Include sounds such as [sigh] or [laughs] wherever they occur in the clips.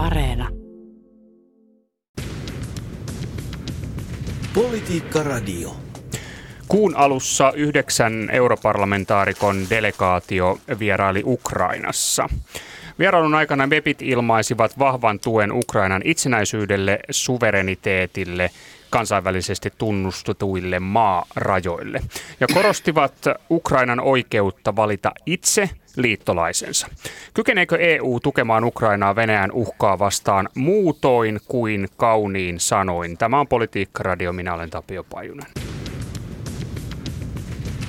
Areena. Politiikka Radio. Kuun alussa yhdeksän europarlamentaarikon delegaatio vieraili Ukrainassa. Vierailun aikana MEPit ilmaisivat vahvan tuen Ukrainan itsenäisyydelle, suvereniteetille, kansainvälisesti tunnustetuille maarajoille ja korostivat Ukrainan oikeutta valita itse liittolaisensa. Kykeneekö EU tukemaan Ukrainaa Venäjän uhkaa vastaan muutoin kuin kauniin sanoin? Tämä on Politiikka Radio, minä olen Tapio Pajunen.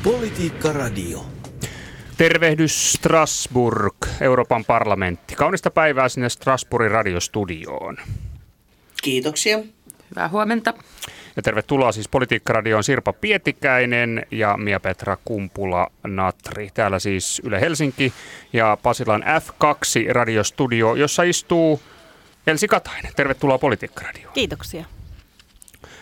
Politiikka Radio. Tervehdys Strasbourg, Euroopan parlamentti. Kaunista päivää sinne Strasbourgin radiostudioon. Kiitoksia. Hyvää huomenta. Ja tervetuloa siis Politiikkaradioon Sirpa Pietikäinen ja Mia-Petra Kumpula-Natri. Täällä siis Yle Helsinki ja Pasilan F2-radiostudio, jossa istuu Elsi Katainen. Tervetuloa Politiikkaradioon. Kiitoksia.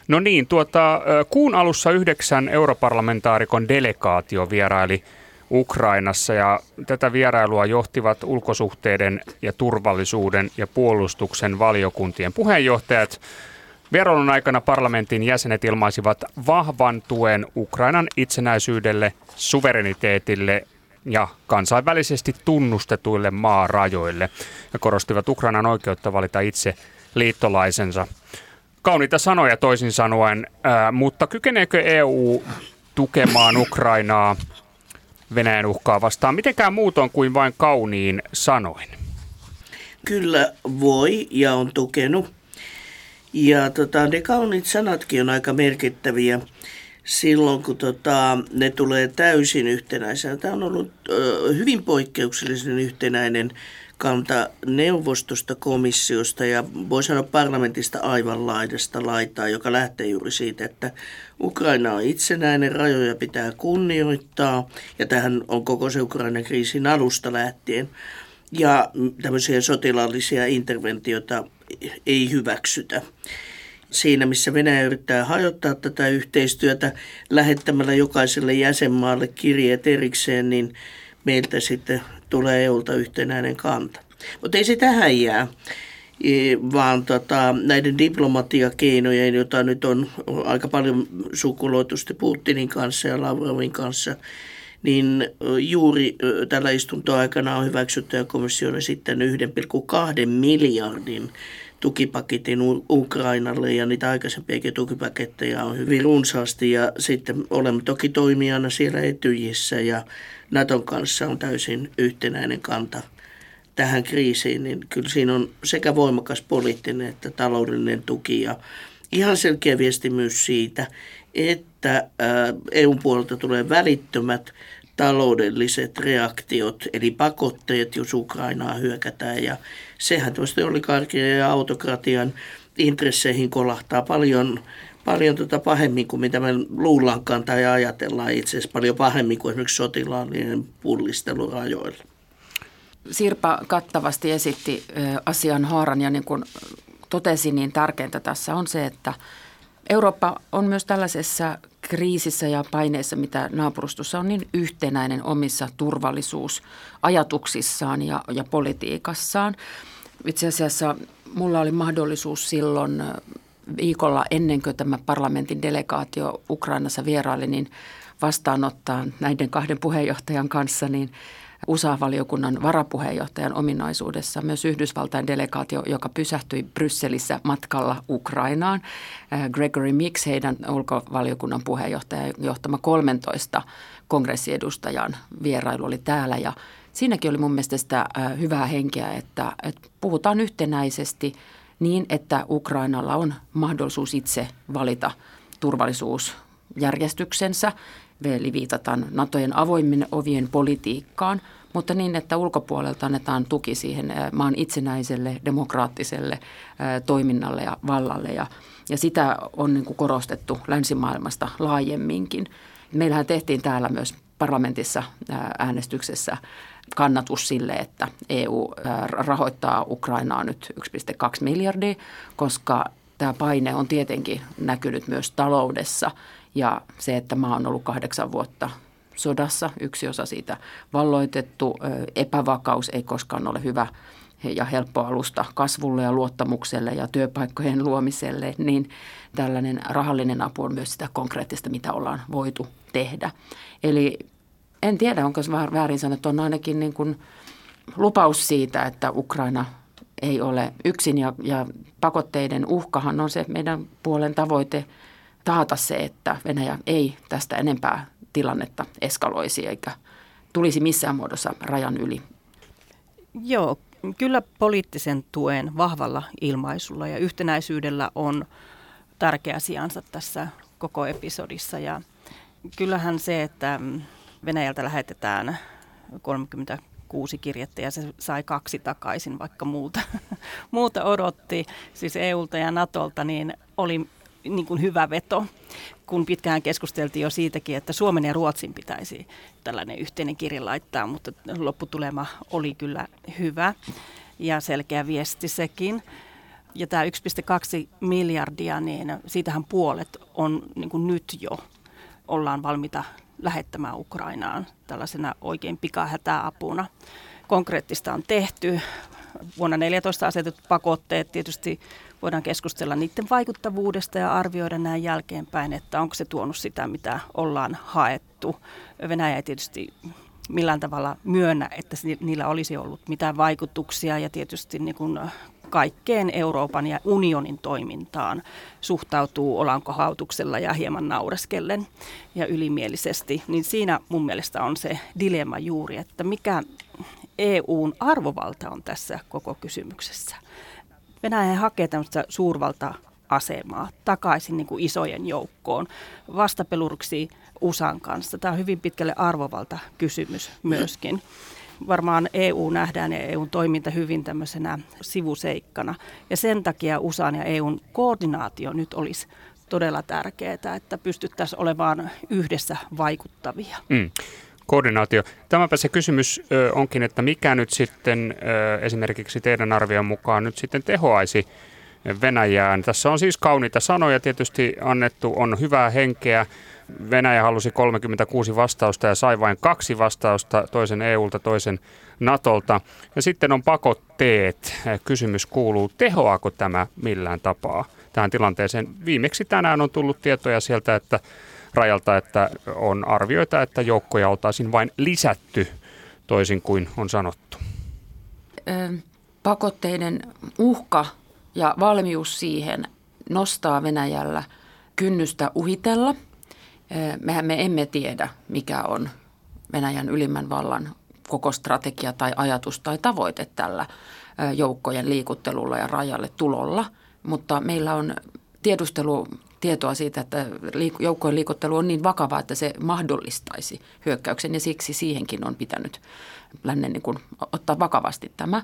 No niin, tuota, kuun alussa yhdeksän europarlamentaarikon delegaatio vieraili Ukrainassa ja tätä vierailua johtivat ulkosuhteiden ja turvallisuuden ja puolustuksen valiokuntien puheenjohtajat Vierailun aikana parlamentin jäsenet ilmaisivat vahvan tuen Ukrainan itsenäisyydelle, suvereniteetille ja kansainvälisesti tunnustetuille maarajoille ja korostivat Ukrainan oikeutta valita itse liittolaisensa. Kauniita sanoja toisin sanoen, ää, mutta kykeneekö EU tukemaan Ukrainaa Venäjän uhkaa vastaan mitenkään muutoin kuin vain kauniin sanoin? Kyllä voi ja on tukenut ja tota, ne kauniit sanatkin on aika merkittäviä silloin, kun tota, ne tulee täysin yhtenäisenä. Tämä on ollut ö, hyvin poikkeuksellisen yhtenäinen kanta neuvostosta, komissiosta ja voi sanoa parlamentista aivan laidasta laitaa, joka lähtee juuri siitä, että Ukraina on itsenäinen, rajoja pitää kunnioittaa ja tähän on koko se Ukrainan kriisin alusta lähtien. Ja tämmöisiä sotilaallisia interventioita ei hyväksytä. Siinä, missä Venäjä yrittää hajottaa tätä yhteistyötä lähettämällä jokaiselle jäsenmaalle kirjeet erikseen, niin meiltä sitten tulee EUlta yhtenäinen kanta. Mutta ei se tähän jää, e, vaan tota, näiden diplomatiakeinojen, joita nyt on aika paljon sukuloitusti Putinin kanssa ja Lavrovin kanssa, niin juuri tällä istuntoaikana on hyväksytty ja komissio on esittänyt 1,2 miljardin tukipaketin Ukrainalle ja niitä aikaisempiakin tukipaketteja on hyvin runsaasti ja sitten olemme toki toimijana siellä Etyjissä ja Naton kanssa on täysin yhtenäinen kanta tähän kriisiin, niin kyllä siinä on sekä voimakas poliittinen että taloudellinen tuki ja ihan selkeä viesti myös siitä, että EUn puolelta tulee välittömät taloudelliset reaktiot, eli pakotteet, jos Ukrainaa hyökätään. Ja sehän tuosta oligarkian ja autokratian intresseihin kolahtaa paljon, paljon tota pahemmin kuin mitä me luullaankaan tai ajatellaan itse asiassa paljon pahemmin kuin esimerkiksi sotilaallinen pullistelu rajoilla. Sirpa kattavasti esitti asian haaran ja niin kuin totesi, niin tärkeintä tässä on se, että Eurooppa on myös tällaisessa kriisissä ja paineissa, mitä naapurustossa on, niin yhtenäinen omissa turvallisuusajatuksissaan ja, ja politiikassaan. Itse asiassa mulla oli mahdollisuus silloin viikolla ennen kuin tämä parlamentin delegaatio Ukrainassa vieraili, niin vastaanottaa näiden kahden puheenjohtajan kanssa niin USA-valiokunnan varapuheenjohtajan ominaisuudessa myös Yhdysvaltain delegaatio, joka pysähtyi Brysselissä matkalla Ukrainaan. Äh, Gregory Mix, heidän ulkovaliokunnan puheenjohtaja, johtama 13 kongressiedustajan vierailu oli täällä. Ja siinäkin oli mun mielestä sitä äh, hyvää henkeä, että, että puhutaan yhtenäisesti niin, että Ukrainalla on mahdollisuus itse valita turvallisuusjärjestyksensä. Eli viitataan NATOjen avoimen ovien politiikkaan, mutta niin, että ulkopuolelta annetaan tuki siihen maan itsenäiselle, demokraattiselle toiminnalle ja vallalle. Ja, ja sitä on niin kuin korostettu länsimaailmasta laajemminkin. Meillähän tehtiin täällä myös parlamentissa äänestyksessä kannatus sille, että EU rahoittaa Ukrainaa nyt 1,2 miljardia, koska tämä paine on tietenkin näkynyt myös taloudessa – ja se, että maa on ollut kahdeksan vuotta sodassa, yksi osa siitä valloitettu, epävakaus ei koskaan ole hyvä ja helppo alusta kasvulle ja luottamukselle ja työpaikkojen luomiselle, niin tällainen rahallinen apu on myös sitä konkreettista, mitä ollaan voitu tehdä. Eli en tiedä, onko se väärin sanottu, on ainakin niin kuin lupaus siitä, että Ukraina ei ole yksin ja, ja pakotteiden uhkahan on se meidän puolen tavoite taata se, että Venäjä ei tästä enempää tilannetta eskaloisi eikä tulisi missään muodossa rajan yli. Joo, kyllä poliittisen tuen vahvalla ilmaisulla ja yhtenäisyydellä on tärkeä sijansa tässä koko episodissa. Ja kyllähän se, että Venäjältä lähetetään 36 kirjettä ja se sai kaksi takaisin, vaikka muuta, [laughs] muuta odotti, siis EUlta ja Natolta, niin oli niin kuin hyvä veto, kun pitkään keskusteltiin jo siitäkin, että Suomen ja Ruotsin pitäisi tällainen yhteinen kirja laittaa, mutta lopputulema oli kyllä hyvä ja selkeä viesti sekin. Ja tämä 1,2 miljardia, niin siitähän puolet on niin kuin nyt jo ollaan valmiita lähettämään Ukrainaan tällaisena oikein pikahätäapuna. Konkreettista on tehty. Vuonna 2014 asetetut pakotteet tietysti voidaan keskustella niiden vaikuttavuudesta ja arvioida näin jälkeenpäin, että onko se tuonut sitä, mitä ollaan haettu. Venäjä ei tietysti millään tavalla myönnä, että niillä olisi ollut mitään vaikutuksia ja tietysti niin kuin kaikkeen Euroopan ja unionin toimintaan suhtautuu olankohautuksella ja hieman naureskellen ja ylimielisesti, niin siinä mun mielestä on se dilemma juuri, että mikä EUn arvovalta on tässä koko kysymyksessä. Venäjä hakee tämmöistä suurvalta-asemaa takaisin niin kuin isojen joukkoon vastapeluruksi USAn kanssa. Tämä on hyvin pitkälle arvovalta kysymys myöskin. Varmaan EU nähdään ja EUn toiminta hyvin tämmöisenä sivuseikkana. Ja sen takia USAn ja EUn koordinaatio nyt olisi todella tärkeää, että pystyttäisiin olemaan yhdessä vaikuttavia. Mm koordinaatio. Tämäpä se kysymys onkin, että mikä nyt sitten esimerkiksi teidän arvion mukaan nyt sitten tehoaisi Venäjään. Tässä on siis kauniita sanoja tietysti annettu, on hyvää henkeä. Venäjä halusi 36 vastausta ja sai vain kaksi vastausta, toisen EUlta, toisen Natolta. Ja sitten on pakotteet. Kysymys kuuluu, tehoaako tämä millään tapaa tähän tilanteeseen? Viimeksi tänään on tullut tietoja sieltä, että rajalta, että on arvioita, että joukkoja oltaisiin vain lisätty toisin kuin on sanottu. Pakotteiden uhka ja valmius siihen nostaa Venäjällä kynnystä uhitella. Mehän me emme tiedä, mikä on Venäjän ylimmän vallan koko strategia tai ajatus tai tavoite tällä joukkojen liikuttelulla ja rajalle tulolla. Mutta meillä on tiedustelu tietoa siitä, että joukkojen liikuttelu on niin vakava, että se mahdollistaisi hyökkäyksen ja siksi siihenkin on pitänyt lännen niin kuin ottaa vakavasti tämä.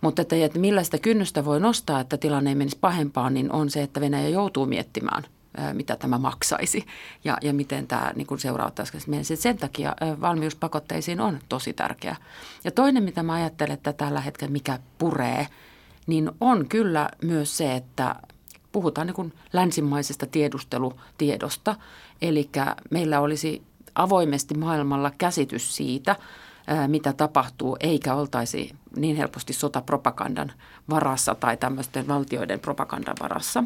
Mutta että, että millä sitä kynnystä voi nostaa, että tilanne ei menisi pahempaan, niin on se, että Venäjä joutuu miettimään, mitä tämä maksaisi ja, ja miten tämä niin kuin seurauttaisi. Sen takia valmiuspakotteisiin on tosi tärkeä. Ja toinen, mitä mä ajattelen, että tällä hetkellä mikä puree, niin on kyllä myös se, että puhutaan niin kuin länsimaisesta tiedustelutiedosta. Eli meillä olisi avoimesti maailmalla käsitys siitä, mitä tapahtuu, eikä oltaisi niin helposti sotapropagandan varassa tai tämmöisten valtioiden propagandan varassa.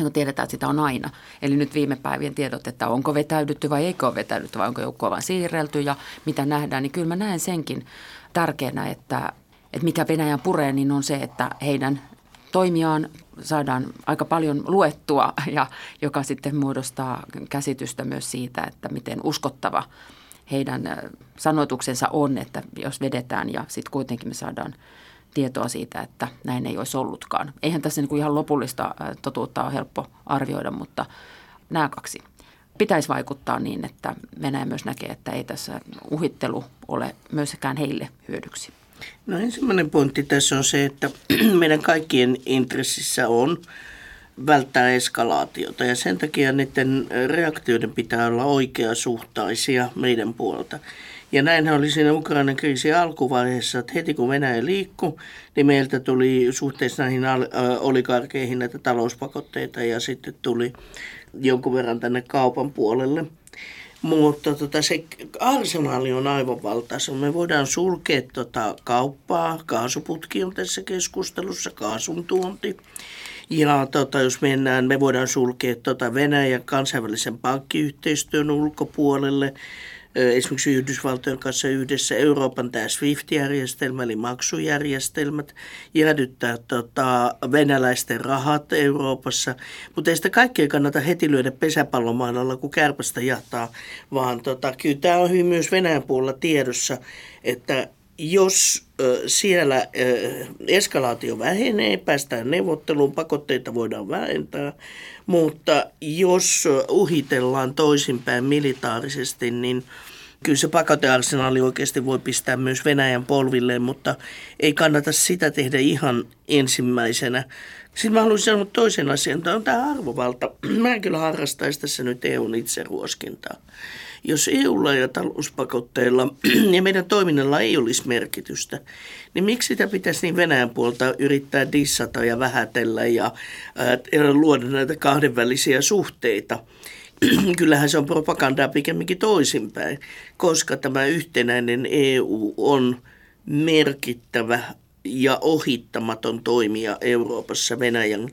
Ja tiedetään, että sitä on aina. Eli nyt viime päivien tiedot, että onko vetäydytty vai eikö ole vetäydytty vai onko joukkoa vain siirrelty ja mitä nähdään, niin kyllä mä näen senkin tärkeänä, että, että mikä Venäjän puree, niin on se, että heidän toimiaan saadaan aika paljon luettua, ja joka sitten muodostaa käsitystä myös siitä, että miten uskottava heidän sanoituksensa on, että jos vedetään ja sitten kuitenkin me saadaan tietoa siitä, että näin ei olisi ollutkaan. Eihän tässä niin kuin ihan lopullista totuutta ole helppo arvioida, mutta nämä kaksi pitäisi vaikuttaa niin, että Venäjä myös näkee, että ei tässä uhittelu ole myöskään heille hyödyksi. No ensimmäinen pointti tässä on se, että [clears throat] meidän kaikkien intressissä on välttää eskalaatiota ja sen takia niiden reaktioiden pitää olla oikeasuhtaisia meidän puolta. Ja näinhän oli siinä Ukrainan kriisin alkuvaiheessa, että heti kun Venäjä liikkui, niin meiltä tuli suhteessa näihin oligarkeihin näitä talouspakotteita ja sitten tuli jonkun verran tänne kaupan puolelle. Mutta tota, se arsenaali on aivan valtaisa. Me voidaan sulkea tota kauppaa, kaasuputki on tässä keskustelussa, kaasun tuonti. Ja tota, jos mennään, me voidaan sulkea tota Venäjän kansainvälisen pankkiyhteistyön ulkopuolelle esimerkiksi Yhdysvaltojen kanssa yhdessä Euroopan tämä SWIFT-järjestelmä, eli maksujärjestelmät, jäädyttää tota, venäläisten rahat Euroopassa. Mutta ei sitä kaikkea kannata heti lyödä pesäpallomaan alla, kun kärpästä jahtaa, vaan tota, kyllä tämä on hyvin myös Venäjän puolella tiedossa, että jos siellä eskalaatio vähenee, päästään neuvotteluun, pakotteita voidaan vähentää, mutta jos uhitellaan toisinpäin militaarisesti, niin kyllä se pakotearsenaali oikeasti voi pistää myös Venäjän polvilleen, mutta ei kannata sitä tehdä ihan ensimmäisenä. Sitten mä haluaisin sanoa toisen asian, tämä on tämä arvovalta. Mä en kyllä harrastaisi tässä nyt EUn itseruoskintaa. Jos EUlla ja talouspakotteilla [clears throat] ja meidän toiminnalla ei olisi merkitystä, niin miksi sitä pitäisi niin Venäjän puolta yrittää dissata ja vähätellä ja ää, luoda näitä kahdenvälisiä suhteita? [clears throat] Kyllähän se on propagandaa pikemminkin toisinpäin, koska tämä yhtenäinen EU on merkittävä ja ohittamaton toimija Euroopassa Venäjän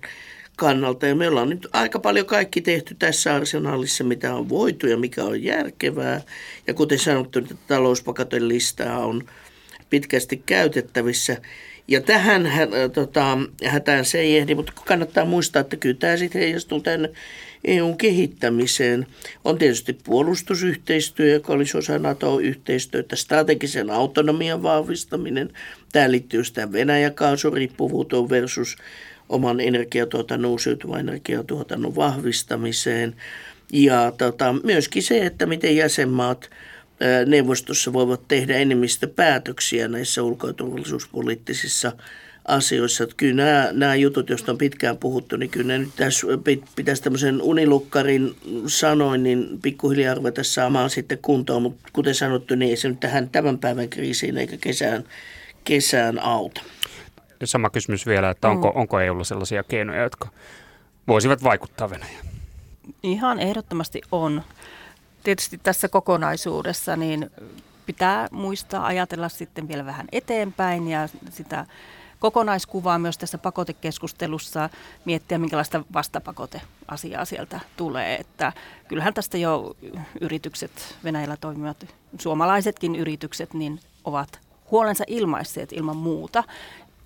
kannalta. Ja me ollaan nyt aika paljon kaikki tehty tässä arsenaalissa, mitä on voitu ja mikä on järkevää. Ja kuten sanottu, että talouspakaten listaa on pitkästi käytettävissä. Ja tähän hä, tota, hätään se ei ehdi, mutta kannattaa muistaa, että kyllä tämä sitten heijastuu tänne EUn kehittämiseen. On tietysti puolustusyhteistyö, joka olisi osa NATO-yhteistyötä, strategisen autonomian vahvistaminen. Tämä liittyy tähän Venäjä-kaasuriippuvuuteen versus oman energiatuotannon, uusiutuvan energiatuotannon vahvistamiseen. Ja tota, myöskin se, että miten jäsenmaat neuvostossa voivat tehdä enemmistöpäätöksiä näissä ulko- ja turvallisuuspoliittisissa asioissa. Että kyllä nämä, nämä jutut, joista on pitkään puhuttu, niin kyllä nyt tässä pitäisi tämmöisen unilukkarin sanoin, niin pikkuhiljaa ruveta saamaan sitten kuntoon. Mutta kuten sanottu, niin ei se nyt tähän tämän päivän kriisiin eikä kesään, kesään auta sama kysymys vielä, että onko, mm. onko EUlla sellaisia keinoja, jotka voisivat vaikuttaa Venäjään? Ihan ehdottomasti on. Tietysti tässä kokonaisuudessa niin pitää muistaa ajatella sitten vielä vähän eteenpäin ja sitä kokonaiskuvaa myös tässä pakotekeskustelussa miettiä, minkälaista vastapakoteasiaa sieltä tulee. Että kyllähän tästä jo yritykset, Venäjällä toimivat suomalaisetkin yritykset, niin ovat huolensa ilmaisseet ilman muuta.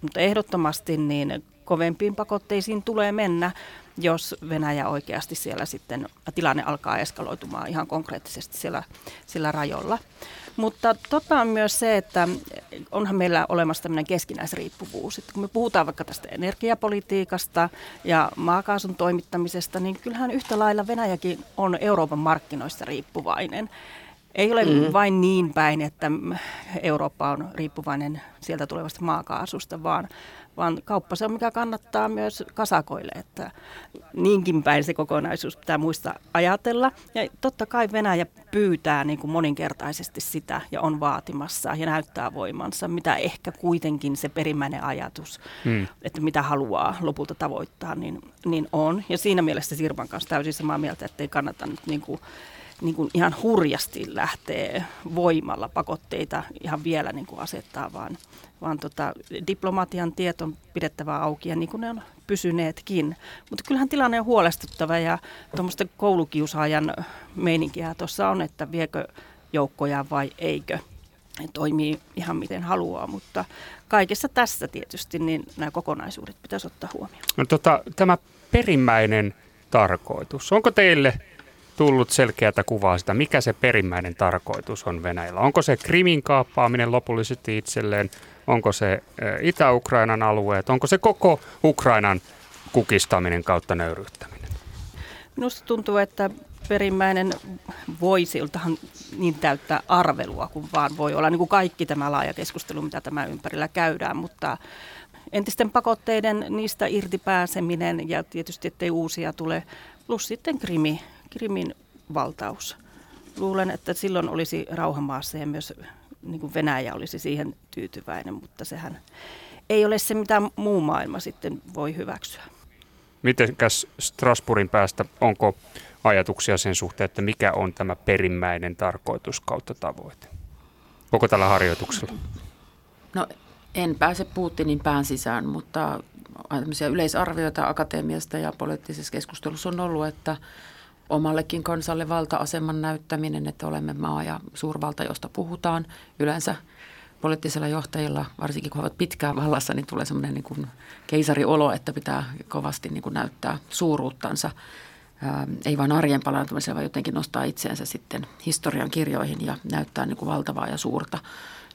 Mutta ehdottomasti niin kovempiin pakotteisiin tulee mennä, jos Venäjä oikeasti siellä sitten tilanne alkaa eskaloitumaan ihan konkreettisesti siellä, siellä rajolla. Mutta totta on myös se, että onhan meillä olemassa tämmöinen keskinäisriippuvuus. Että kun me puhutaan vaikka tästä energiapolitiikasta ja maakaasun toimittamisesta, niin kyllähän yhtä lailla Venäjäkin on Euroopan markkinoista riippuvainen. Ei ole mm. vain niin päin, että Eurooppa on riippuvainen sieltä tulevasta maakaasusta, vaan, vaan kauppa se on, mikä kannattaa myös kasakoille. Että niinkin päin se kokonaisuus pitää muistaa ajatella. Ja totta kai Venäjä pyytää niin kuin moninkertaisesti sitä ja on vaatimassa ja näyttää voimansa, mitä ehkä kuitenkin se perimmäinen ajatus, mm. että mitä haluaa lopulta tavoittaa, niin, niin on. Ja siinä mielessä Sirvan kanssa täysin samaa mieltä, että ei kannata nyt niin kuin niin kuin ihan hurjasti lähtee voimalla pakotteita ihan vielä niin kuin asettaa, vaan, vaan tota, diplomatian tiet on pidettävä auki ja niin kuin ne on pysyneetkin. Mutta kyllähän tilanne on huolestuttava ja tuommoista koulukiusaajan meininkiä tuossa on, että viekö joukkoja vai eikö. Ne toimii ihan miten haluaa, mutta kaikessa tässä tietysti niin nämä kokonaisuudet pitäisi ottaa huomioon. No, tota, tämä perimmäinen tarkoitus, onko teille tullut selkeätä kuvaa sitä, mikä se perimmäinen tarkoitus on Venäjällä. Onko se Krimin kaappaaminen lopullisesti itselleen, onko se Itä-Ukrainan alueet, onko se koko Ukrainan kukistaminen kautta nöyryttäminen? Minusta tuntuu, että perimmäinen voisi iltahan niin täyttää arvelua kuin vaan voi olla niin kuin kaikki tämä laaja keskustelu, mitä tämä ympärillä käydään, mutta entisten pakotteiden niistä irti pääseminen ja tietysti, ettei uusia tule, plus sitten Krimi, Krimin valtaus. Luulen, että silloin olisi rauhamaassa ja myös niin kuin Venäjä olisi siihen tyytyväinen, mutta sehän ei ole se, mitä muu maailma sitten voi hyväksyä. Mitenkäs Strasbourgin päästä, onko ajatuksia sen suhteen, että mikä on tämä perimmäinen tarkoitus kautta tavoite? Koko tällä harjoituksella? No en pääse Putinin pään sisään, mutta yleisarvioita akatemiasta ja poliittisessa keskustelussa on ollut, että omallekin kansalle valta-aseman näyttäminen, että olemme maa ja suurvalta, josta puhutaan yleensä poliittisilla johtajilla, varsinkin kun ovat pitkään vallassa, niin tulee semmoinen niin kuin keisariolo, että pitää kovasti niin kuin näyttää suuruuttansa. Ää, ei vain arjen parantumisella, vaan jotenkin nostaa itseensä sitten historian kirjoihin ja näyttää niin kuin valtavaa ja suurta.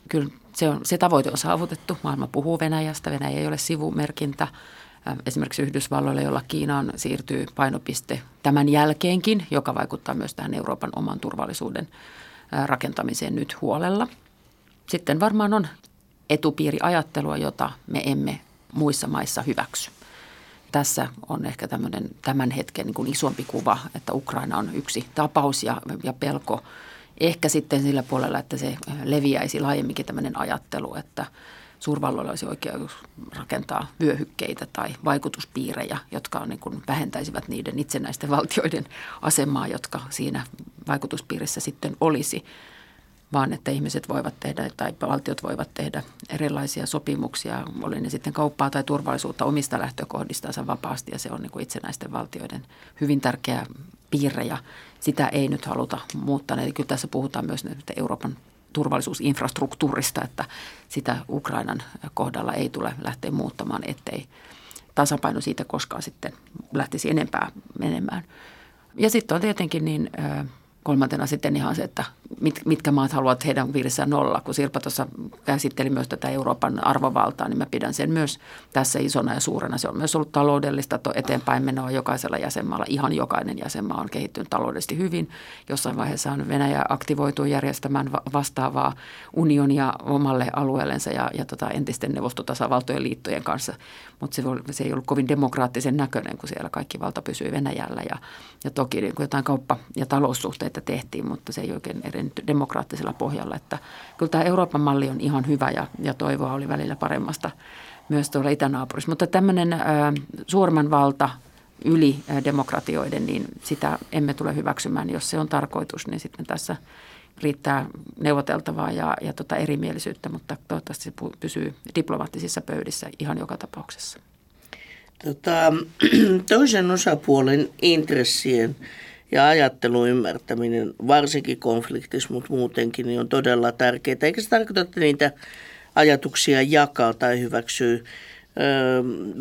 Kyllä se, on, se tavoite on saavutettu. Maailma puhuu Venäjästä. Venäjä ei ole sivumerkintä esimerkiksi Yhdysvalloille, jolla Kiinaan siirtyy painopiste tämän jälkeenkin, joka vaikuttaa myös tähän Euroopan oman turvallisuuden rakentamiseen nyt huolella. Sitten varmaan on etupiiriajattelua, jota me emme muissa maissa hyväksy. Tässä on ehkä tämmöinen tämän hetken niin kuin isompi kuva, että Ukraina on yksi tapaus ja, ja pelko. Ehkä sitten sillä puolella, että se leviäisi laajemminkin tämmöinen ajattelu, että – suurvalloilla olisi oikeus rakentaa vyöhykkeitä tai vaikutuspiirejä, jotka on niin kuin vähentäisivät niiden itsenäisten valtioiden asemaa, jotka siinä vaikutuspiirissä sitten olisi, vaan että ihmiset voivat tehdä tai valtiot voivat tehdä erilaisia sopimuksia, oli ne sitten kauppaa tai turvallisuutta omista lähtökohdistansa vapaasti ja se on niin kuin itsenäisten valtioiden hyvin tärkeä piirre ja sitä ei nyt haluta muuttaa. Eli kyllä tässä puhutaan myös Euroopan turvallisuusinfrastruktuurista, että sitä Ukrainan kohdalla ei tule lähteä muuttamaan, ettei tasapaino siitä koskaan sitten lähtisi enempää menemään. Ja sitten on tietenkin niin kolmantena sitten ihan se, että mit, mitkä maat haluavat heidän piirissään olla. Kun Sirpa tuossa käsitteli myös tätä Euroopan arvovaltaa, niin mä pidän sen myös tässä isona ja suurena. Se on myös ollut taloudellista eteenpäin menoa jokaisella jäsenmaalla. Ihan jokainen jäsenmaa on kehittynyt taloudellisesti hyvin. Jossain vaiheessa on Venäjä aktivoituu järjestämään vastaavaa unionia omalle alueellensa ja, ja tota entisten neuvostotasavaltojen liittojen kanssa. Mutta se, se ei ollut kovin demokraattisen näköinen, kun siellä kaikki valta pysyi Venäjällä. Ja, ja toki niin jotain kauppa- ja taloussuhteita tehtiin, mutta se ei oikein eri nyt demokraattisella pohjalla. Että kyllä tämä Euroopan malli on ihan hyvä ja, ja toivoa oli välillä paremmasta myös tuolla itänaapurissa. Mutta tämmöinen suurman valta yli demokratioiden, niin sitä emme tule hyväksymään. Jos se on tarkoitus, niin sitten tässä riittää neuvoteltavaa ja, ja tota erimielisyyttä, mutta toivottavasti se pysyy diplomaattisissa pöydissä ihan joka tapauksessa. Tota, [clears throat] toisen osapuolen intressien ja ajattelun ymmärtäminen, varsinkin konfliktissa, mutta muutenkin, niin on todella tärkeää. Eikä se tarkoita, että niitä ajatuksia jakaa tai hyväksyy.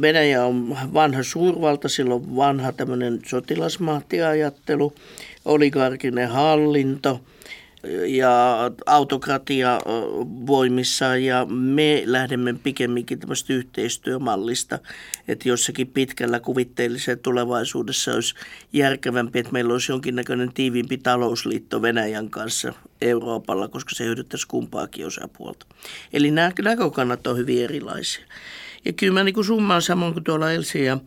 Venäjä on vanha suurvalta, silloin vanha tämmöinen sotilasmahtiajattelu, oligarkinen hallinto – ja autokratia voimissa ja me lähdemme pikemminkin tämmöistä yhteistyömallista, että jossakin pitkällä kuvitteellisessa tulevaisuudessa olisi järkevämpi, että meillä olisi jonkinnäköinen tiiviimpi talousliitto Venäjän kanssa Euroopalla, koska se hyödyttäisi kumpaakin osapuolta. Eli nämä näkökannat on hyvin erilaisia. Ja kyllä mä niin summaan samoin kuin tuolla Elsi ja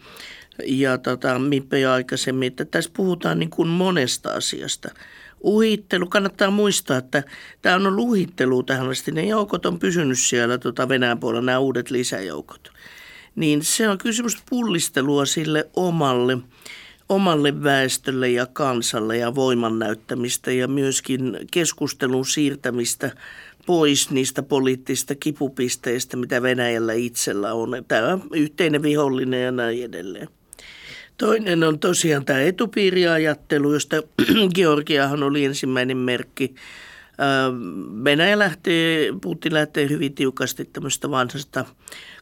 ja tota, Mippe jo aikaisemmin, että tässä puhutaan niin kuin monesta asiasta – uhittelu. Kannattaa muistaa, että tämä on ollut uhittelu tähän asti. Ne joukot on pysynyt siellä tota Venäjän puolella, nämä uudet lisäjoukot. Niin se on semmoista pullistelua sille omalle, omalle väestölle ja kansalle ja voiman näyttämistä ja myöskin keskustelun siirtämistä pois niistä poliittisista kipupisteistä, mitä Venäjällä itsellä on. Tämä on yhteinen vihollinen ja näin edelleen. Toinen on tosiaan tämä etupiiriajattelu, josta [clears throat] Georgiahan oli ensimmäinen merkki. Venäjä lähtee, Putin lähtee hyvin tiukasti tämmöistä vanhasta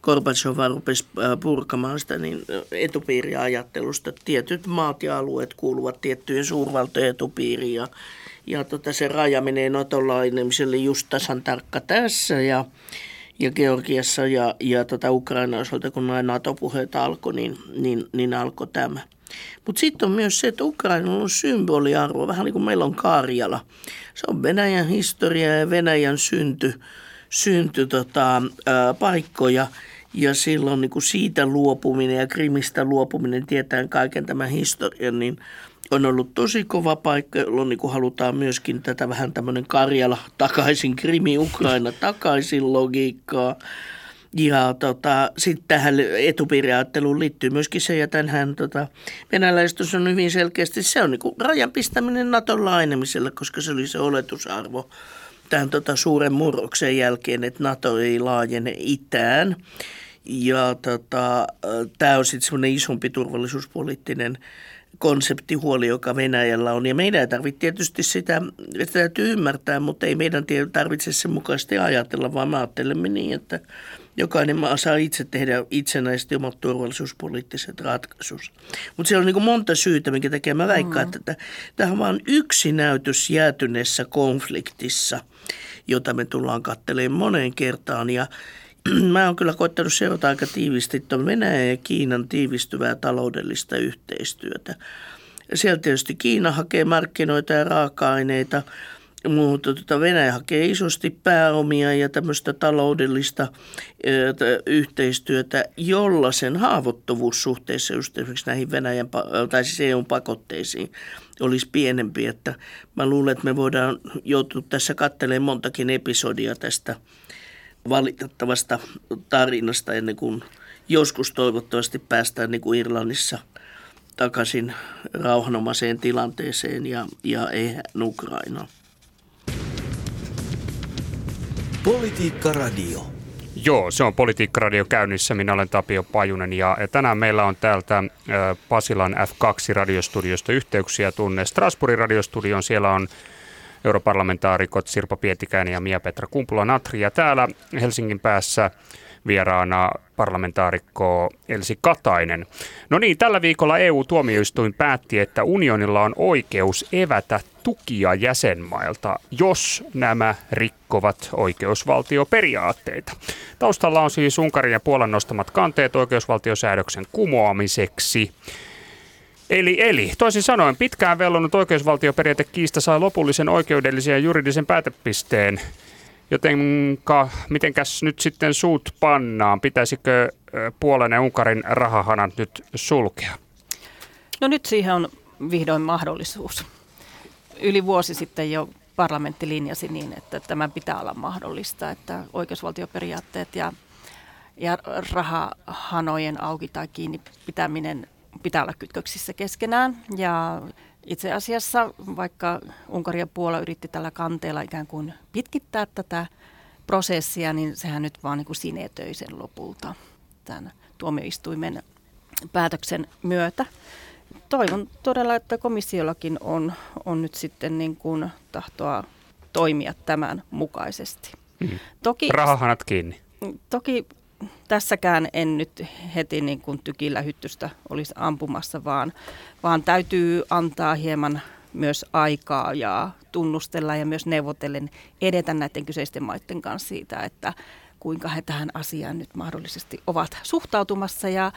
Gorbachev rupesi purkamaan sitä niin etupiiriajattelusta. Tietyt maat ja alueet kuuluvat tiettyjen suurvaltojen etupiiriin ja, ja tota, se raja menee Natolla just tasan tarkka tässä ja ja Georgiassa ja, ja tota Ukraina osalta, kun nämä NATO-puheet alkoi, niin, niin, niin alkoi tämä. Mutta sitten on myös se, että Ukraina on symboliarvo, vähän niin kuin meillä on Karjala. Se on Venäjän historia ja Venäjän synty, synty tota, ää, paikkoja. Ja silloin niin kuin siitä luopuminen ja Krimistä luopuminen, tietää kaiken tämän historian, niin on ollut tosi kova paikka, jolloin niin kuin halutaan myöskin tätä vähän tämmöinen Karjala takaisin, Krimi, Ukraina takaisin logiikkaa. Ja tota, sitten tähän etupiiriajatteluun liittyy myöskin se, ja tänhän tota, venäläistys on hyvin selkeästi, se on niin rajan pistäminen Naton laajenemiselle, koska se oli se oletusarvo tämän tota, suuren murroksen jälkeen, että NATO ei laajene itään. Ja tota, tämä on sitten semmoinen isompi turvallisuuspoliittinen konseptihuoli, joka Venäjällä on. Ja meidän ei tarvitse tietysti sitä, että täytyy ymmärtää, mutta ei meidän tarvitse sen mukaisesti ajatella, vaan me ajattelemme niin, että jokainen maa saa itse tehdä itsenäisesti omat turvallisuuspoliittiset ratkaisut. Mutta siellä on niin monta syytä, minkä takia mä väikkaan, mm. että tämä on vain yksi näytös jäätyneessä konfliktissa, jota me tullaan katselemaan moneen kertaan. Ja [clears throat] mä oon kyllä koittanut seurata aika tiivisti tuon Venäjän ja Kiinan tiivistyvää taloudellista yhteistyötä. Sieltä tietysti Kiina hakee markkinoita ja raaka-aineita, mutta tuota Venäjä hakee isosti pääomia ja tämmöistä taloudellista yhteistyötä, jolla sen haavoittuvuus suhteessa just esimerkiksi näihin Venäjän, tai siis EU-pakotteisiin olisi pienempi. Että mä luulen, että me voidaan joutua tässä katselemaan montakin episodia tästä valitettavasta tarinasta ennen kuin joskus toivottavasti päästään niin kuin Irlannissa takaisin rauhanomaiseen tilanteeseen ja, ja eihän Ukrainaan. Politiikka Radio. Joo, se on Politiikka Radio käynnissä. Minä olen Tapio Pajunen ja tänään meillä on täältä Pasilan F2-radiostudiosta yhteyksiä tunne Strasbourgin radiostudion. Siellä on europarlamentaarikot Sirpa Pietikäinen ja Mia-Petra Kumpula-Natri. Ja täällä Helsingin päässä vieraana parlamentaarikko Elsi Katainen. No niin, tällä viikolla EU-tuomioistuin päätti, että unionilla on oikeus evätä tukia jäsenmailta, jos nämä rikkovat oikeusvaltioperiaatteita. Taustalla on siis Unkarin ja Puolan nostamat kanteet oikeusvaltiosäädöksen kumoamiseksi. Eli, eli toisin sanoen pitkään vellonut oikeusvaltioperiaatekiista sai lopullisen oikeudellisen ja juridisen päätepisteen. Jotenka, mitenkäs nyt sitten suut pannaan? Pitäisikö Puolen ja Unkarin rahahanat nyt sulkea? No nyt siihen on vihdoin mahdollisuus. Yli vuosi sitten jo parlamentti linjasi niin, että tämä pitää olla mahdollista, että oikeusvaltioperiaatteet ja, ja rahahanojen auki tai kiinni pitäminen pitää olla kytköksissä keskenään. Ja itse asiassa, vaikka Unkari ja Puola yritti tällä kanteella ikään kuin pitkittää tätä prosessia, niin sehän nyt vaan niin kuin sinetöi sen lopulta tämän tuomioistuimen päätöksen myötä. Toivon todella, että komissiollakin on, on nyt sitten niin kuin tahtoa toimia tämän mukaisesti. Mm. Toki, Rahahanat kiinni. Toki tässäkään en nyt heti niin kuin tykillä hyttystä olisi ampumassa, vaan, vaan täytyy antaa hieman myös aikaa ja tunnustella ja myös neuvotellen edetä näiden kyseisten maiden kanssa siitä, että kuinka he tähän asiaan nyt mahdollisesti ovat suhtautumassa ja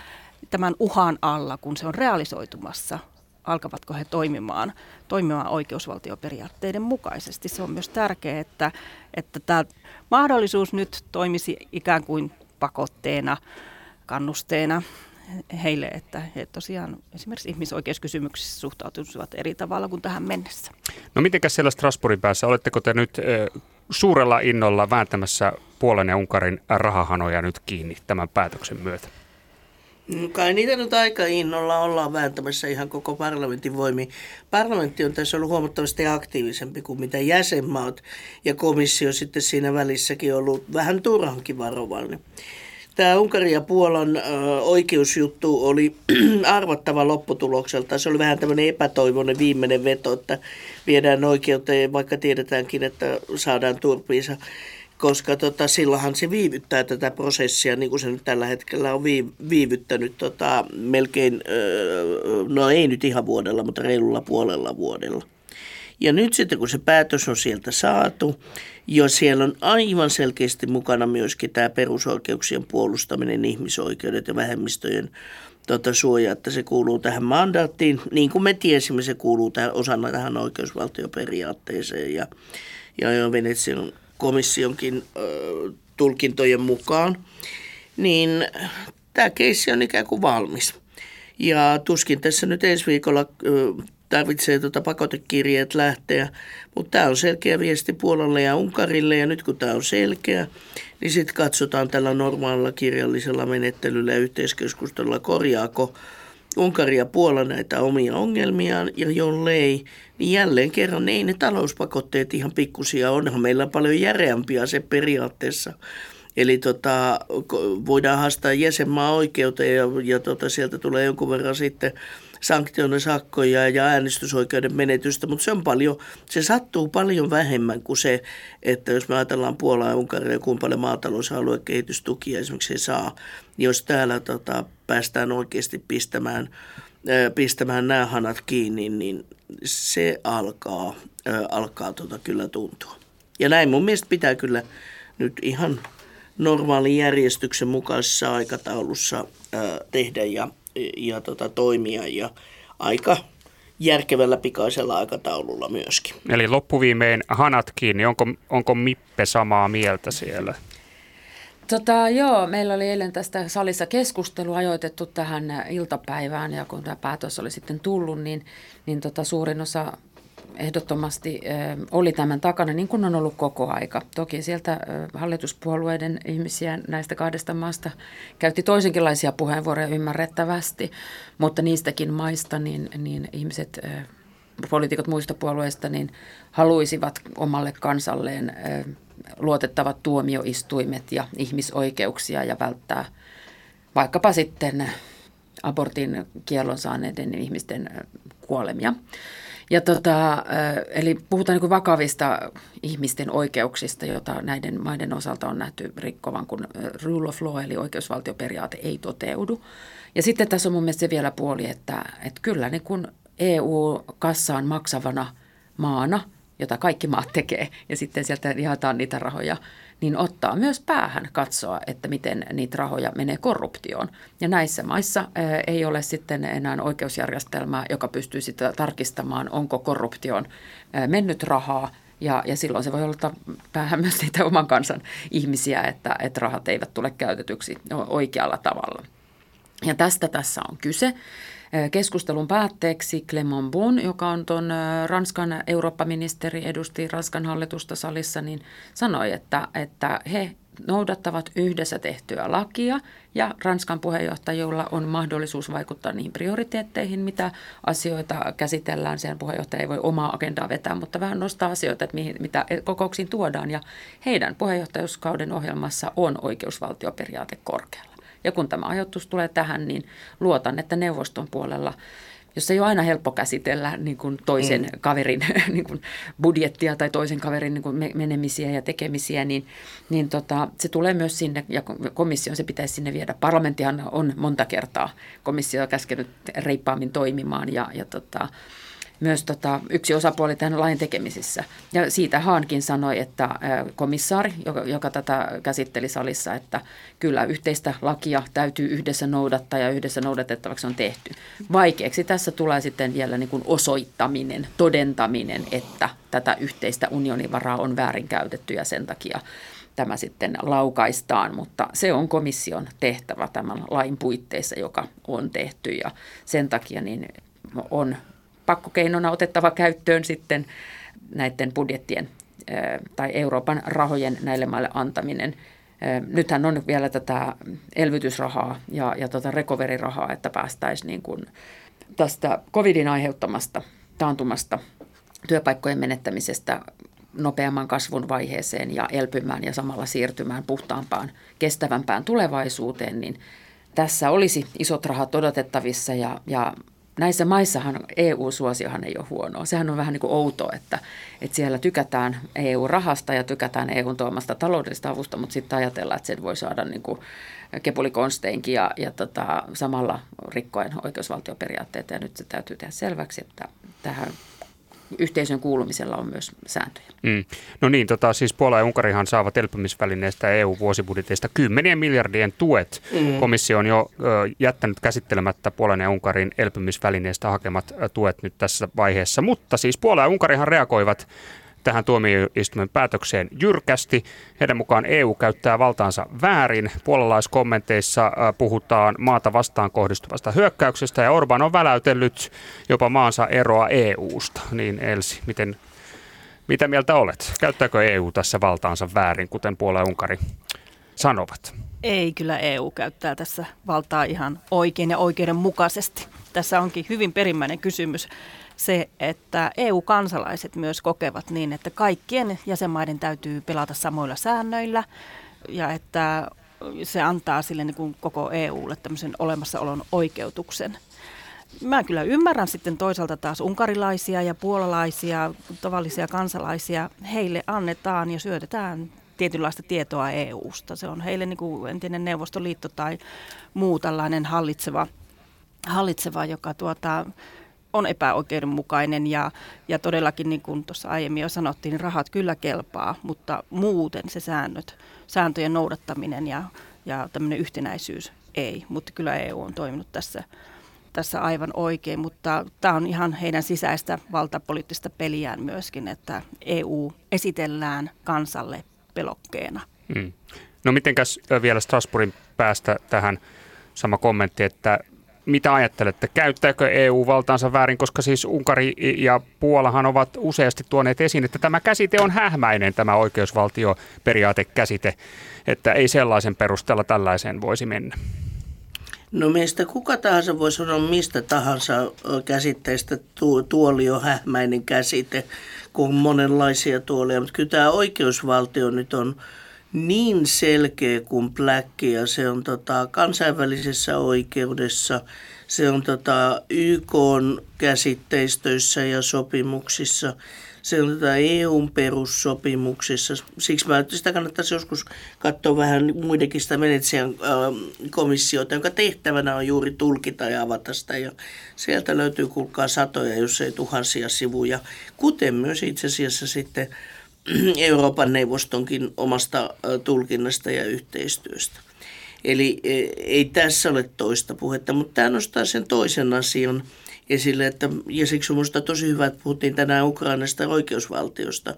tämän uhan alla, kun se on realisoitumassa, alkavatko he toimimaan, toimimaan oikeusvaltioperiaatteiden mukaisesti. Se on myös tärkeää, että, että tämä mahdollisuus nyt toimisi ikään kuin pakotteena, kannusteena heille, että he tosiaan esimerkiksi ihmisoikeuskysymyksissä suhtautuisivat eri tavalla kuin tähän mennessä. No mitenkäs siellä Strasbourgin päässä, oletteko te nyt suurella innolla vääntämässä Puolen ja Unkarin rahahanoja nyt kiinni tämän päätöksen myötä? No kai niitä nyt aika innolla ollaan vääntämässä ihan koko parlamentin voimi. Parlamentti on tässä ollut huomattavasti aktiivisempi kuin mitä jäsenmaat ja komissio sitten siinä välissäkin ollut vähän turhankin varovainen. Tämä Unkarin ja Puolan oikeusjuttu oli [clears throat] arvattava lopputulokselta. Se oli vähän tämmöinen epätoivoinen viimeinen veto, että viedään oikeuteen, vaikka tiedetäänkin, että saadaan turpiinsa koska tota, silloinhan se viivyttää tätä prosessia, niin kuin se nyt tällä hetkellä on viivyttänyt tota, melkein, no ei nyt ihan vuodella, mutta reilulla puolella vuodella. Ja nyt sitten kun se päätös on sieltä saatu, jo siellä on aivan selkeästi mukana myöskin tämä perusoikeuksien puolustaminen, ihmisoikeudet ja vähemmistöjen tota, suoja, että se kuuluu tähän mandaattiin. Niin kuin me tiesimme, se kuuluu tähän, osana tähän oikeusvaltioperiaatteeseen ja, ja jo Venetsian komissionkin tulkintojen mukaan, niin tämä keissi on ikään kuin valmis. Ja tuskin tässä nyt ensi viikolla tarvitsee tuota pakotekirjeet lähteä. Mutta tämä on selkeä viesti Puolalle ja Unkarille ja nyt kun tämä on selkeä, niin sitten katsotaan tällä normaalilla kirjallisella menettelyllä ja yhteiskeskustelulla, korjaako Unkari ja Puola näitä omia ongelmiaan ja jollei, niin jälleen kerran ei ne talouspakotteet ihan pikkusia, onhan meillä paljon järeämpiä se periaatteessa. Eli tota, voidaan haastaa jäsenmaa oikeuteen ja, ja tota, sieltä tulee jonkun verran sitten sanktioiden sakkoja ja äänestysoikeuden menetystä, mutta se on paljon, se sattuu paljon vähemmän kuin se, että jos me ajatellaan Puolaa ja Unkaria, kuinka paljon maatalousaluekehitystukia esimerkiksi saa, niin jos täällä tota, päästään oikeasti pistämään, pistämään nämä hanat kiinni, niin se alkaa, alkaa tota kyllä tuntua. Ja näin mun mielestä pitää kyllä nyt ihan normaalin järjestyksen mukaisessa aikataulussa tehdä ja ja tota, toimia ja aika järkevällä pikaisella aikataululla myöskin. Eli loppuviimein hanat kiinni. Onko, onko Mippe samaa mieltä siellä? Tota, joo, meillä oli eilen tästä salissa keskustelu ajoitettu tähän iltapäivään ja kun tämä päätös oli sitten tullut, niin, niin tota, suurin osa ehdottomasti oli tämän takana, niin kuin on ollut koko aika. Toki sieltä hallituspuolueiden ihmisiä näistä kahdesta maasta käytti toisenkinlaisia puheenvuoroja ymmärrettävästi, mutta niistäkin maista niin, niin ihmiset, poliitikot muista puolueista, niin haluaisivat omalle kansalleen luotettavat tuomioistuimet ja ihmisoikeuksia ja välttää vaikkapa sitten abortin kielon saaneiden ihmisten kuolemia. Ja tota, eli puhutaan niin vakavista ihmisten oikeuksista, joita näiden maiden osalta on nähty rikkovan, kun rule of law eli oikeusvaltioperiaate ei toteudu. Ja sitten tässä on mun mielestä se vielä puoli, että, että kyllä niin kun EU-kassaan maksavana maana, jota kaikki maat tekee, ja sitten sieltä jaetaan niitä rahoja – niin ottaa myös päähän katsoa, että miten niitä rahoja menee korruptioon. Ja näissä maissa ei ole sitten enää oikeusjärjestelmää, joka pystyy sitä tarkistamaan, onko korruptioon mennyt rahaa ja, ja silloin se voi olla päähän myös niitä oman kansan ihmisiä, että, että rahat eivät tule käytetyksi oikealla tavalla. Ja tästä tässä on kyse. Keskustelun päätteeksi Clement Bon, joka on tuon Ranskan Eurooppa-ministeri, edusti Ranskan hallitusta salissa, niin sanoi, että, että he noudattavat yhdessä tehtyä lakia ja Ranskan puheenjohtajilla on mahdollisuus vaikuttaa niihin prioriteetteihin, mitä asioita käsitellään. Sen puheenjohtaja ei voi omaa agendaa vetää, mutta vähän nostaa asioita, että mihin, mitä kokouksiin tuodaan. Ja heidän puheenjohtajuuskauden ohjelmassa on oikeusvaltioperiaate korkealla. Ja kun tämä ajatus tulee tähän, niin luotan, että neuvoston puolella jos ei ole aina helppo käsitellä niin kuin toisen mm. kaverin [laughs] niin kuin budjettia tai toisen kaverin niin kuin menemisiä ja tekemisiä, niin, niin tota, se tulee myös sinne, ja komission se pitäisi sinne viedä. Parlamenttihan on monta kertaa komissio käskenyt reippaammin toimimaan, ja, ja tota, myös tota, yksi osapuoli tämän lain tekemisissä. Ja siitä Haankin sanoi, että komissaari, joka, joka tätä käsitteli salissa, että kyllä yhteistä lakia täytyy yhdessä noudattaa ja yhdessä noudatettavaksi on tehty. Vaikeaksi tässä tulee sitten vielä niin kuin osoittaminen, todentaminen, että tätä yhteistä unionivaraa on väärinkäytetty ja sen takia tämä sitten laukaistaan, mutta se on komission tehtävä tämän lain puitteissa, joka on tehty ja sen takia niin on pakkokeinona otettava käyttöön sitten näiden budjettien tai Euroopan rahojen näille maille antaminen. Nythän on vielä tätä elvytysrahaa ja, ja tota recovery-rahaa, että päästäisiin niin kuin tästä covidin aiheuttamasta taantumasta, työpaikkojen menettämisestä nopeamman kasvun vaiheeseen ja elpymään ja samalla siirtymään puhtaampaan, kestävämpään tulevaisuuteen, niin tässä olisi isot rahat odotettavissa ja, ja näissä maissahan EU-suosiohan ei ole huonoa. Sehän on vähän niin kuin outoa, että, että siellä tykätään EU-rahasta ja tykätään EUn tuomasta taloudellista avusta, mutta sitten ajatellaan, että sen voi saada niin kuin kepulikonsteinkin ja, ja tota, samalla rikkoen oikeusvaltioperiaatteita. Ja nyt se täytyy tehdä selväksi, että tähän yhteisön kuulumisella on myös sääntöjä. Mm. No niin, tota, siis Puola ja Unkarihan saavat elpymisvälineestä EU-vuosibudjeteista kymmenien miljardien tuet. Mm. Komissio on jo ö, jättänyt käsittelemättä Puolan ja Unkarin elpymisvälineestä hakemat ö, tuet nyt tässä vaiheessa. Mutta siis Puola ja Unkarihan reagoivat tähän tuomioistuimen päätökseen jyrkästi. Heidän mukaan EU käyttää valtaansa väärin. Puolalaiskommenteissa puhutaan maata vastaan kohdistuvasta hyökkäyksestä ja Orban on väläytellyt jopa maansa eroa EUsta. Niin Elsi, miten, mitä mieltä olet? Käyttääkö EU tässä valtaansa väärin, kuten Puola ja Unkari sanovat? Ei, kyllä EU käyttää tässä valtaa ihan oikein ja oikeudenmukaisesti. Tässä onkin hyvin perimmäinen kysymys se, että EU-kansalaiset myös kokevat niin, että kaikkien jäsenmaiden täytyy pelata samoilla säännöillä ja että se antaa sille niin kuin koko EUlle tämmöisen olemassaolon oikeutuksen. Mä kyllä ymmärrän sitten toisaalta taas unkarilaisia ja puolalaisia, tavallisia kansalaisia. Heille annetaan ja syötetään tietynlaista tietoa EUsta. Se on heille niin kuin entinen Neuvostoliitto tai muu tällainen hallitseva, hallitseva joka tuota, on epäoikeudenmukainen ja, ja todellakin niin kuin tuossa aiemmin jo sanottiin, niin rahat kyllä kelpaa, mutta muuten se säännöt, sääntöjen noudattaminen ja, ja tämmöinen yhtenäisyys ei, mutta kyllä EU on toiminut tässä, tässä aivan oikein, mutta tämä on ihan heidän sisäistä valtapoliittista peliään myöskin, että EU esitellään kansalle pelokkeena. Hmm. No mitenkäs vielä Strasbourgin päästä tähän sama kommentti, että mitä ajattelette, käyttääkö EU valtaansa väärin, koska siis Unkari ja Puolahan ovat useasti tuoneet esiin, että tämä käsite on hähmäinen, tämä oikeusvaltioperiaatekäsite, että ei sellaisen perusteella tällaiseen voisi mennä. No meistä kuka tahansa voi sanoa mistä tahansa käsitteistä tuoli on hähmäinen käsite, kun on monenlaisia tuolia, mutta kyllä tämä oikeusvaltio nyt on niin selkeä kuin Black ja se on tota, kansainvälisessä oikeudessa, se on tota, YK käsitteistöissä ja sopimuksissa, se on tota EUn perussopimuksissa. Siksi mä sitä kannattaisi joskus katsoa vähän muidenkin sitä Venetsian äh, komissiota, jonka tehtävänä on juuri tulkita ja avata sitä. Ja sieltä löytyy kuulkaa satoja, jos ei tuhansia sivuja, kuten myös itse asiassa sitten [clears throat] Euroopan neuvostonkin omasta tulkinnasta ja yhteistyöstä. Eli e, ei tässä ole toista puhetta, mutta tämä nostaa sen toisen asian esille, että, ja siksi minusta tosi hyvä, että puhuttiin tänään Ukrainasta oikeusvaltiosta,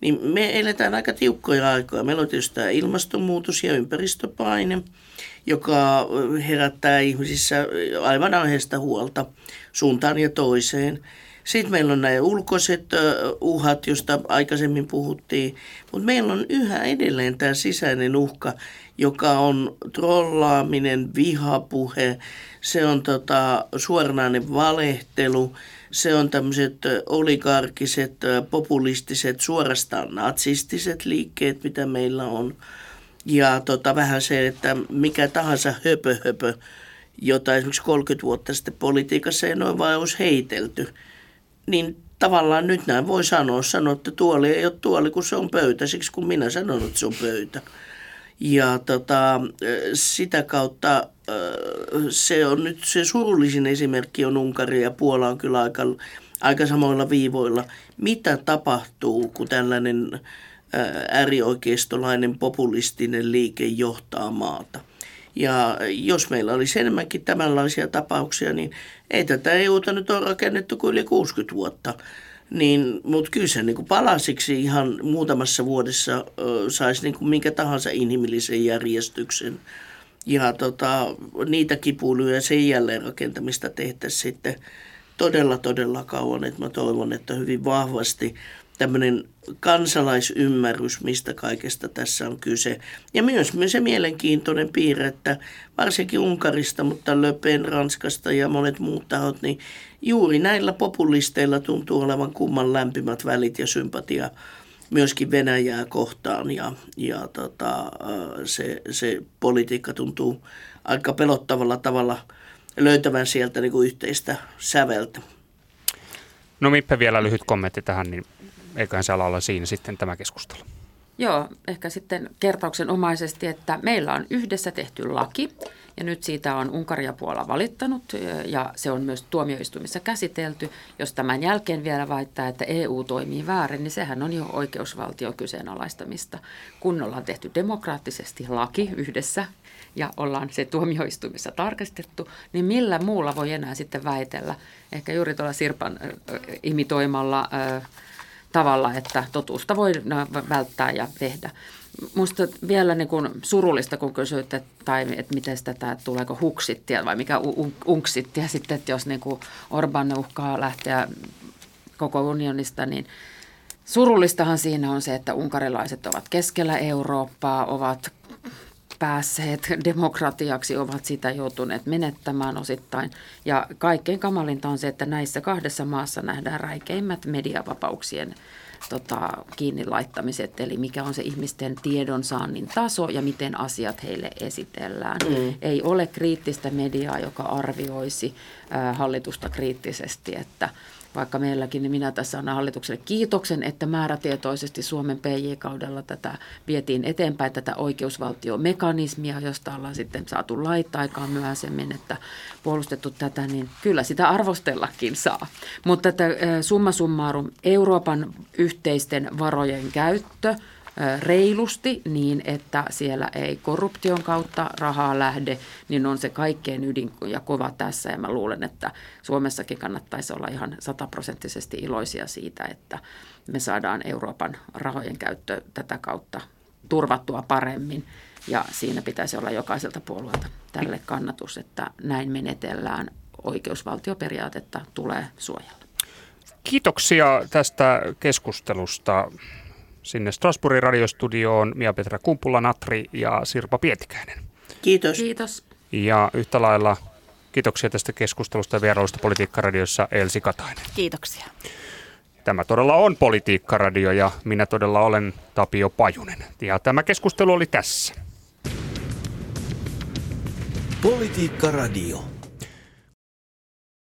niin me eletään aika tiukkoja aikoja. Meillä on tietysti tämä ilmastonmuutos ja ympäristöpaine, joka herättää ihmisissä aivan aiheesta huolta suuntaan ja toiseen – sitten meillä on nämä ulkoiset uhat, joista aikaisemmin puhuttiin, mutta meillä on yhä edelleen tämä sisäinen uhka, joka on trollaaminen, vihapuhe, se on tota, suoranainen valehtelu, se on tämmöiset oligarkiset, populistiset, suorastaan natsistiset liikkeet, mitä meillä on. Ja tota, vähän se, että mikä tahansa höpö höpö, jota esimerkiksi 30 vuotta sitten politiikassa ei noin vaan olisi heitelty – niin tavallaan nyt näin voi sanoa, sanoa, että tuoli ei ole tuoli, kun se on pöytä, siksi kun minä sanon, että se on pöytä. Ja tota, sitä kautta se on nyt se surullisin esimerkki on Unkari ja Puola on kyllä aika, aika samoilla viivoilla. Mitä tapahtuu, kun tällainen äärioikeistolainen populistinen liike johtaa maata? Ja jos meillä olisi enemmänkin tämänlaisia tapauksia, niin ei tätä EUta nyt ole rakennettu kuin yli 60 vuotta. Niin, mutta kyllä se niin kuin palasiksi ihan muutamassa vuodessa saisi niin kuin minkä tahansa inhimillisen järjestyksen. Ja tota, niitä kipuiluja sen jälleen rakentamista tehtäisiin sitten todella, todella kauan. Että mä toivon, että hyvin vahvasti tämmöinen kansalaisymmärrys, mistä kaikesta tässä on kyse. Ja myös se mielenkiintoinen piirre, että varsinkin Unkarista, mutta Löpen Ranskasta ja monet muut tahot, niin juuri näillä populisteilla tuntuu olevan kumman lämpimät välit ja sympatia myöskin Venäjää kohtaan ja, ja tota, se, se politiikka tuntuu aika pelottavalla tavalla löytävän sieltä niin kuin yhteistä säveltä. No Mippe vielä lyhyt kommentti tähän, niin eiköhän siellä olla siinä sitten tämä keskustelu. Joo, ehkä sitten kertauksenomaisesti, että meillä on yhdessä tehty laki ja nyt siitä on Unkari ja Puola valittanut ja se on myös tuomioistuimissa käsitelty. Jos tämän jälkeen vielä väittää, että EU toimii väärin, niin sehän on jo oikeusvaltion kyseenalaistamista. Kun ollaan tehty demokraattisesti laki yhdessä ja ollaan se tuomioistuimissa tarkastettu, niin millä muulla voi enää sitten väitellä? Ehkä juuri tuolla Sirpan imitoimalla äh, tavalla, että totuusta voi välttää ja tehdä. Musta vielä niin kuin surullista, kun kysyit, että, tai että miten tätä, tuleeko huksittia vai mikä unksittia [laughs] sitten, että jos niin kuin Orban uhkaa lähteä koko unionista, niin surullistahan siinä on se, että unkarilaiset ovat keskellä Eurooppaa, ovat päässeet demokratiaksi, ovat sitä joutuneet menettämään osittain. Ja kaikkein kamalinta on se, että näissä kahdessa maassa nähdään räikeimmät mediavapauksien tota, kiinni laittamiset, eli mikä on se ihmisten tiedonsaannin taso ja miten asiat heille esitellään. Mm. Ei ole kriittistä mediaa, joka arvioisi äh, hallitusta kriittisesti, että – vaikka meilläkin, niin minä tässä annan hallitukselle kiitoksen, että määrätietoisesti Suomen PJ-kaudella tätä vietiin eteenpäin, tätä oikeusvaltiomekanismia, josta ollaan sitten saatu laittaa aikaan myöhemmin, että puolustettu tätä, niin kyllä sitä arvostellakin saa. Mutta että summa summarum, Euroopan yhteisten varojen käyttö – reilusti niin, että siellä ei korruption kautta rahaa lähde, niin on se kaikkein ydin ja kova tässä. Ja mä luulen, että Suomessakin kannattaisi olla ihan sataprosenttisesti iloisia siitä, että me saadaan Euroopan rahojen käyttö tätä kautta turvattua paremmin. Ja siinä pitäisi olla jokaiselta puolueelta tälle kannatus, että näin menetellään. Oikeusvaltioperiaatetta tulee suojella. Kiitoksia tästä keskustelusta sinne Strasbourgin radiostudioon Mia-Petra Kumpula-Natri ja Sirpa Pietikäinen. Kiitos. Kiitos. Ja yhtä lailla kiitoksia tästä keskustelusta ja vierailusta Politiikkaradiossa Elsi Katainen. Kiitoksia. Tämä todella on Politiikkaradio ja minä todella olen Tapio Pajunen. Ja tämä keskustelu oli tässä. Politiikkaradio.